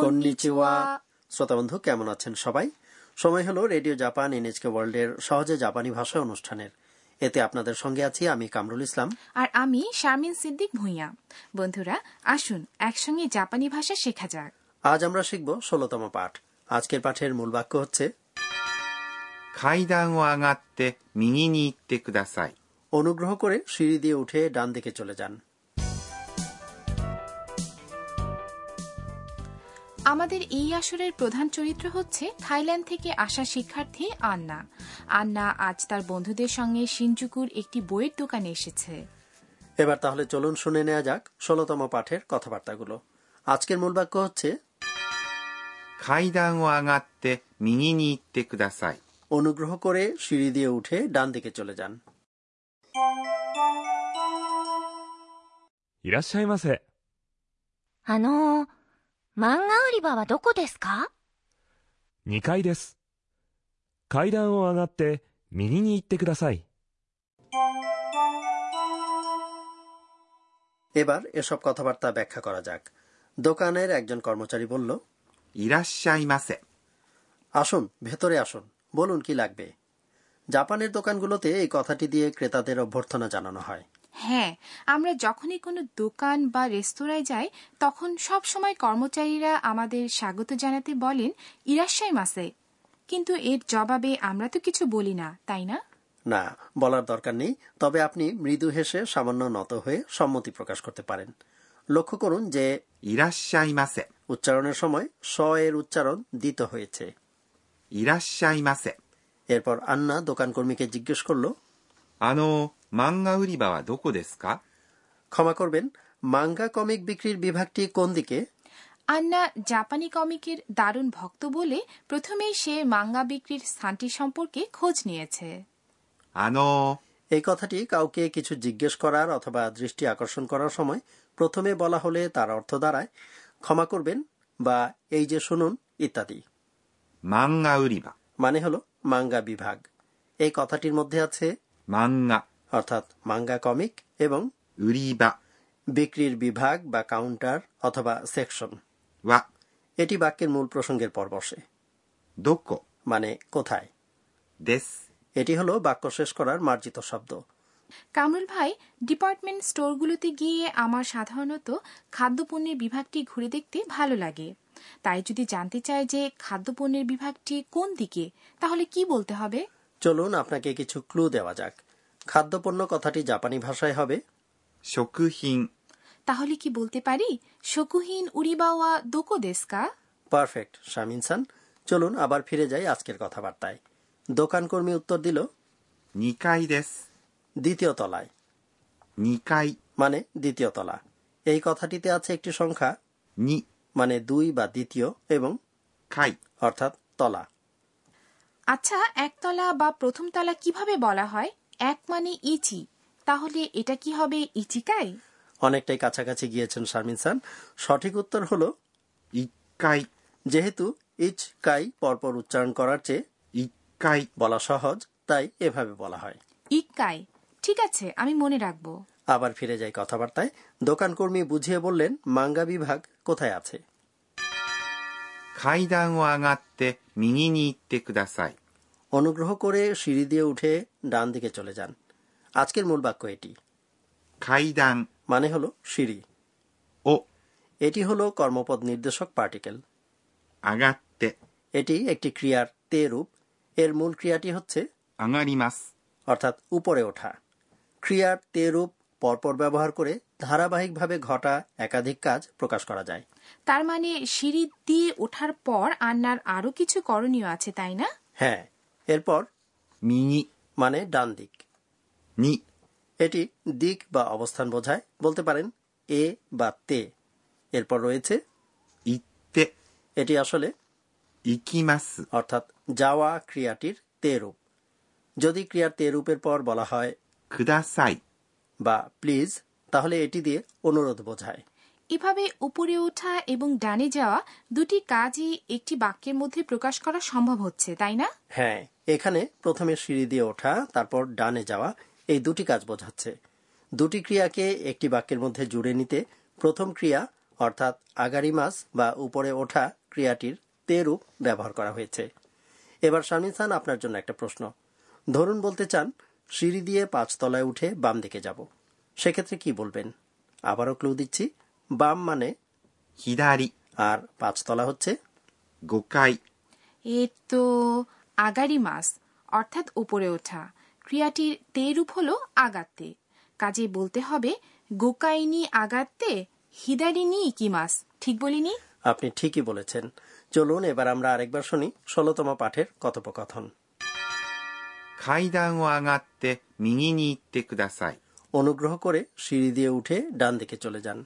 Konnichiwa শ্রোতা বন্ধু কেমন আছেন সবাই সময় হলো রেডিও জাপান এনএচকে ওয়ার্ল্ডের সহজে জাপানি ভাষা অনুষ্ঠানের এতে আপনাদের সঙ্গে আছি আমি কামরুল ইসলাম আর আমি শারমিন সিদ্দিক ভুঁইয়া বন্ধুরা আসুন একসঙ্গে জাপানি ভাষা শেখা যাক আজ আমরা শিখব ষোলতম পাঠ আজকের পাঠের মূল বাক্য হচ্ছে 階段を上がって右に行ってください。 অনুগ্রহ করে সিঁড়ি দিয়ে উঠে ডান দিকে চলে যান আমাদের এই আসরের প্রধান চরিত্র হচ্ছে থাইল্যান্ড থেকে আসা শিক্ষার্থী আন্না আন্না আজ তার বন্ধুদের সঙ্গে সিনজুকুর একটি বইয়ের দোকানে এসেছে এবার তাহলে চলুন শুনে নেওয়া যাক ষোলতম পাঠের কথাবার্তাগুলো আজকের মূল বাক্য হচ্ছে 階段を上がって右に行ってください。 অনুগ্রহ করে সিঁড়ি দিয়ে উঠে ডান দিকে চলে যান いらっしゃいませ。あのー、 漫画売り場はどこですか2階です。階段を上がって右に行ってください。 এবার এসব কথাবার্তা ব্যাখ্যা করা যাক দোকানের একজন কর্মচারী বলল いらっしゃいませ。 আসুন ভেতরে আসুন বলুন কি লাগবে জাপানের দোকানগুলোতে এই কথাটি দিয়ে ক্রেতাদের অভ্যর্থনা জানানো হয় হ্যাঁ আমরা যখনই কোনো দোকান বা রেস্তোরাঁয় যাই তখন সব সময় কর্মচারীরা আমাদের স্বাগত জানাতে বলেন ইরাশাই মাসে কিন্তু এর জবাবে আমরা তো কিছু বলি না তাই না? না বলার দরকার নেই তবে আপনি মৃদু হেসে সামান্য নত হয়ে সম্মতি প্রকাশ করতে পারেন। লক্ষ্য করুন যে ইরাশাই মাসে উচ্চারণের সময় স এর উচ্চারণ দিত হয়েছে। ইরাশাই মাসে এরপর আন্না দোকান কর্মীকে জিজ্ঞেস করল আনো 漫画売り場はどこですか ক্ষমা করবেন মাঙ্গা কমিক বিক্রির বিভাগটি কোন দিকে আন্না জাপানি কমিকের দারুণ ভক্ত বলে প্রথমেই সে মাঙ্গা বিক্রির স্থানটি সম্পর্কে খোঁজ নিয়েছে あの এই কথাটি কাউকে কিছু জিজ্ঞেস করার অথবা দৃষ্টি আকর্ষণ করার সময় প্রথমে বলা হলে তার অর্থ দাঁড়ায় ক্ষমা করবেন বা এই যে শুনুন ইত্যাদি ー、漫画売り場。 মানে হলো মাঙ্গা বিভাগ এই কথাটির মধ্যে আছে 漫画、 অর্থাৎ মাঙ্গা কমিক এবং রিবা বিক্রির বিভাগ বা কাউন্টার অথবা সেকশন ওয়া এটি বাক্যের মূল প্রসঙ্গের পর বসে দক্ষ মানে কোথায়? দেশ এটি হলো বাক্য শেষ করার মার্জিত শব্দ। কামরুল ভাই ডিপার্টমেন্ট স্টোরগুলোতে গিয়ে আমার সাধারণত খাদ্যপণ্যের বিভাগটি ঘুরে দেখতে ভালো লাগে। তাই যদি জানতে চাই যে খাদ্যপণ্যের বিভাগটি কোন দিকে তাহলে কি বলতে হবে? চলুন আপনাকে কিছু ক্লু দেওয়া যাক। খাদ্যপণ্য কথাটি জাপানি ভাষায় হবে 食品、 তাহলে কি বলতে পারি শকুহীন উড়িবাওয়া দোকো দেশকা পারফেক্ট শামিনসান চলুন আবার ফিরে যাই আজকের কথাবার্তায় দোকান কর্মী উত্তর দিল 2階です。 দ্বিতীয় তলায় 2階、 মানে দ্বিতীয় তলা এই কথাটিতে আছে একটি সংখ্যা 2 মানে দুই বা দ্বিতীয় এবং 階、 অর্থাৎ তলা আচ্ছা একতলা বা প্রথম তলা কিভাবে বলা হয় এক মানে ইচি তাহলে এটা কি হবে ইচিকাই অনেকটাই কাছাকাছি গিয়েছেন শারমিনসান সঠিক উত্তর হলো 1階、 যেহেতু ইচ কাই পরপর উচ্চারণ করার চেয়ে 1階、 বলা সহজ তাই এভাবে বলা হয় ইকাই ঠিক আছে আমি মনে রাখবো আবার ফিরে যাই কথাবার্তায় দোকান কর্মী বুঝিয়ে বললেন মাঙ্গা বিভাগ কোথায় আছে 階段を上がって右に行ってください。 অনুগ্রহ করে সিঁড়ি দিয়ে উঠে ডান দিকে চলে যান আজকের মূল বাক্য এটি 階段 মানে হলো সিঁড়ি を এটি হলো কর্মপদ নির্দেশক পার্টিকেল 上がって এটি একটি ক্রিয়ার তে রূপ এর মূল ক্রিয়াটি হচ্ছে 上がります。 অর্থাৎ উপরে ওঠা ক্রিয়ার তে রূপ পরপর ব্যবহার করে ধারাবাহিকভাবে ঘটা একাধিক কাজ প্রকাশ করা যায় তার মানে সিঁড়ি দিয়ে ওঠার পর আন্নার আরো কিছু করণীয় আছে তাই না হ্যাঁ এরপর 右 মানে ডান দিক に এটি দিক বা অবস্থান বোঝায় বলতে পারেন এ বা তে এরপর রয়েছে 行って、 এটি আসলে 行きます。 অর্থাৎ যাওয়া ক্রিয়াটির তে রূপ যদি ক্রিয়ার তে রূপের পর বলা হয় ください。 বা প্লিজ তাহলে এটি দিয়ে অনুরোধ বোঝায় এভাবে উপরে ওঠা এবং ডানে যাওয়া দুটি কাজই একটি বাক্যের মধ্যে প্রকাশ করা সম্ভব হচ্ছে তাই না হ্যাঁ এখানে প্রথমে সিঁড়ি দিয়ে ওঠা তারপর ডানে যাওয়া এই দুটি কাজ বোঝাচ্ছে। দুটি ক্রিয়াকে একটি বাক্যের মধ্যে জুড়ে নিতে প্রথম ক্রিয়া অর্থাৎ আগারিমাস বা উপরে ওঠা ক্রিয়াটির তে রূপ ব্যবহার করা হয়েছে। এবার শামিনসান আপনার জন্য একটা প্রশ্ন। ধরুন বলতে চান সিঁড়ি দিয়ে পাঁচতলায় উঠে বাম দিকে যাব। সেক্ষেত্রে কি বলবেন? আবারও ক্লু দিচ্ছি। বাম মানে 左、আর পাঁচতলা হচ্ছে গোকাই। এ তো আগারি মাস অর্থাৎ উপরে ওঠা ক্রিয়াটির তে রূপ হল আগাতে কাজে বলতে হবে গোকাইনি আগাতে হিদারিনি ইকিমাস ঠিক বলিনি আপনি ঠিকই বলেছেন চলুন এবার আমরা আরেকবার শুনি ষোলতম পাঠের কথোপকথন 階段を上がって右に行ってください。 অনুগ্রহ করে সিঁড়ি দিয়ে উঠে ডান দিকে চলে যান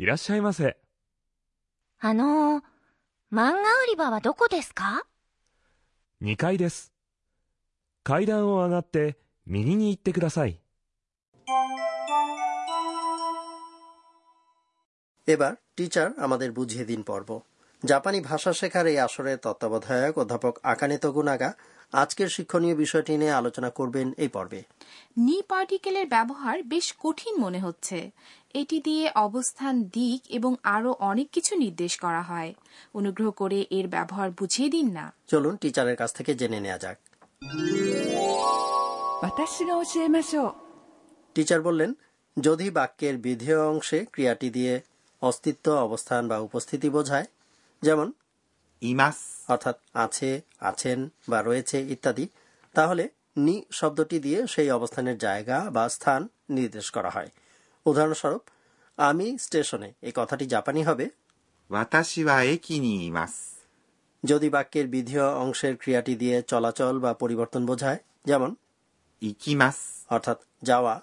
いらっしゃいませ。あのー、 漫画売り場はどこですか2階です。階段を上がって右に行ってください。 এবার টিচার আমাদের বুঝিয়ে দিন পর্ব জাপানি ভাষা শেখার এই আসরের তত্ত্বাবধায়ক অধ্যাপক আকানিত গুনাগা আজকের শিক্ষণীয় বিষয়টি নিয়ে আলোচনা করবেন এই পর্বে। নি পার্টিকেলের ব্যবহার বেশ কঠিন মনে হচ্ছে। এটি দিয়ে অবস্থান দিক এবং আরও অনেক কিছু নির্দেশ করা হয়। অনুগ্রহ করে এর ব্যবহার বুঝিয়ে দিন না। চলুন টিচারের কাছ থেকে জেনে নেওয়া যাক। টিচার বললেন যদি বাক্যের বিধেয় অংশে ক্রিয়াটি দিয়ে অস্তিত্ব অবস্থান বা উপস্থিতি বোঝায় যেমন ইমাস। অর্থাৎ আছে আছেন বা রয়েছে ইত্যাদি তাহলে নি শব্দটি দিয়ে সেই অবস্থানের জায়গা বা স্থান নির্দেশ করা হয়। উদাহরণস্বরূপ আমি স্টেশনে এই কথাটি জাপানি হবে যদি বাক্যের বিধেয় অংশের ক্রিয়াটি দিয়ে চলাচল বা পরিবর্তন বোঝায় যেমন ইকিমাস অর্থাৎ যাওয়া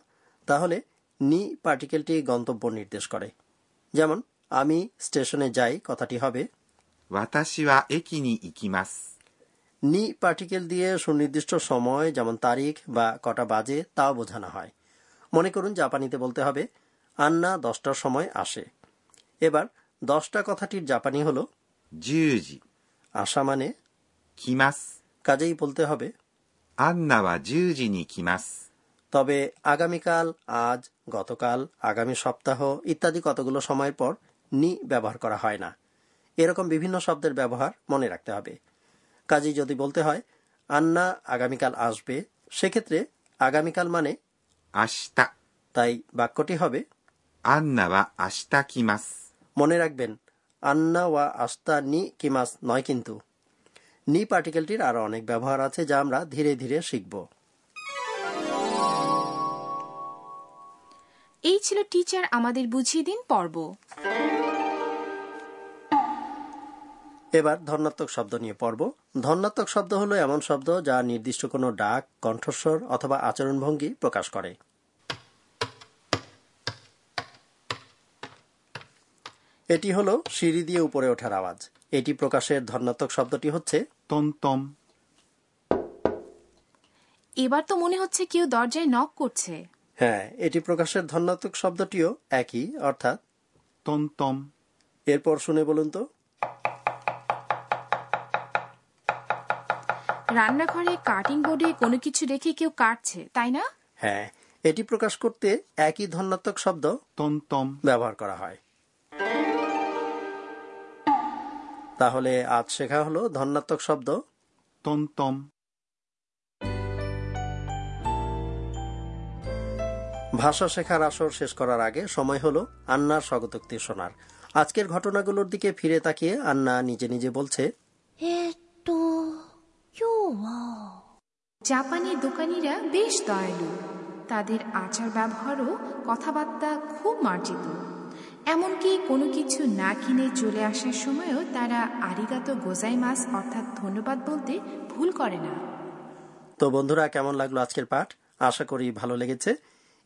তাহলে নি পার্টিকেলটি গন্তব্য নির্দেশ করে। যেমন আমি স্টেশনে যাই কথাটি হবে 私は駅に行きます。 নি পার্টিকেল দিয়ে সুনির্দিষ্ট সময় যেমন তারিখ বা কটা বাজে তাও বোঝানো হয় মনে করুন জাপানিতে বলতে হবে আন্না দশটার সময় আসে এবার দশটা কথাটির জাপানি হলো 10時、 আসা মানে 来ます。 কাজেই বলতে হবে アンナは10時に来ます。 তবে আগামীকাল আজ গতকাল আগামী সপ্তাহ ইত্যাদি কতগুলো সময়ের পর নি ব্যবহার করা হয় না এরকম বিভিন্ন শব্দের ব্যবহার মনে রাখতে হবে। কাজে যদি বলতে হয় আন্না আগামীকাল আসবে সেক্ষেত্রে আগামীকাল মানে আস্তা তাই বাক্যটি হবে আন্না বা আস্তা কিমাস। মনে রাখবেন আন্না ওয়া আস্তা নি কিমাস নয় কিন্তু। নি পার্টিকেলটির আরও অনেক ব্যবহার আছে যা আমরা ধীরে ধীরে শিখব। এই ছিল টিচার আমাদের বুঝিয়ে দিন পর্ব। এবার ধর্ণাত্মক শব্দ নিয়ে পড়ব। ধর্ণাত্মক শব্দ হলো এমন শব্দ যা নির্দিষ্ট কোনো ডাক কণ্ঠস্বর অথবা আচরণভঙ্গি প্রকাশ করে। এটি হলো সিঁড়ি দিয়ে উপরে ওঠার আওয়াজ। এটি প্রকাশের ধর্ণাত্মক শব্দটি হচ্ছে তন্তম এবার তো মনে হচ্ছে কেউ দরজায় নক করছে। হ্যাঁ এটি প্রকাশের ধর্ণাত্মক শব্দটিও একই অর্থাৎ তন্তম এরপর শুনে বলুন তো রান্নাঘরে কাটিং বোর্ডে কোনো কিছু রেখে কেউ কাটছে তাই না? হ্যাঁ এটি প্রকাশ করতে একই ধন্যাত্মক শব্দ তন্তম ব্যবহার করা হয়। তাহলে আজ শেখা হলো ধন্যাত্মক শব্দ। তন্তম ভাষা শেখার আসর শেষ করার আগে সময় হলো আন্নার স্বাগতোক্তি শোনার। আজকের ঘটনাগুলোর দিকে ফিরে তাকিয়ে আন্না নিজে নিজে বলছে জাপানি দোকানিরা বেশ দয়ালু তাদের আচার ব্যবহারও কথাবার্তা খুব মার্জিত এমনকি কোনো কিছু না কিনে চলে আসার সময়ও তারা আরিগাতো গোজাই মাস অর্থাৎ ধন্যবাদ বলতে ভুল করে না তো বন্ধুরা কেমন লাগলো আজকের পাঠ আশা করি ভালো লেগেছে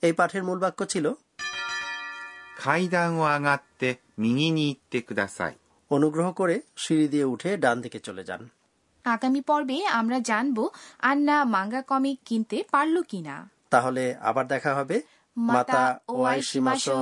এই পাঠের মূল বাক্য ছিল 階段を上がって右に行ってください。 অনুগ্রহ করে সিঁড়ি দিয়ে উঠে ডান দিকে চলে যান আগামী পর্বে আমরা জানব আন্না মাঙ্গা কমিক কিনতে পারল কিনা। তাহলে আবার দেখা হবে। মাতা ওয়াই শিমাশো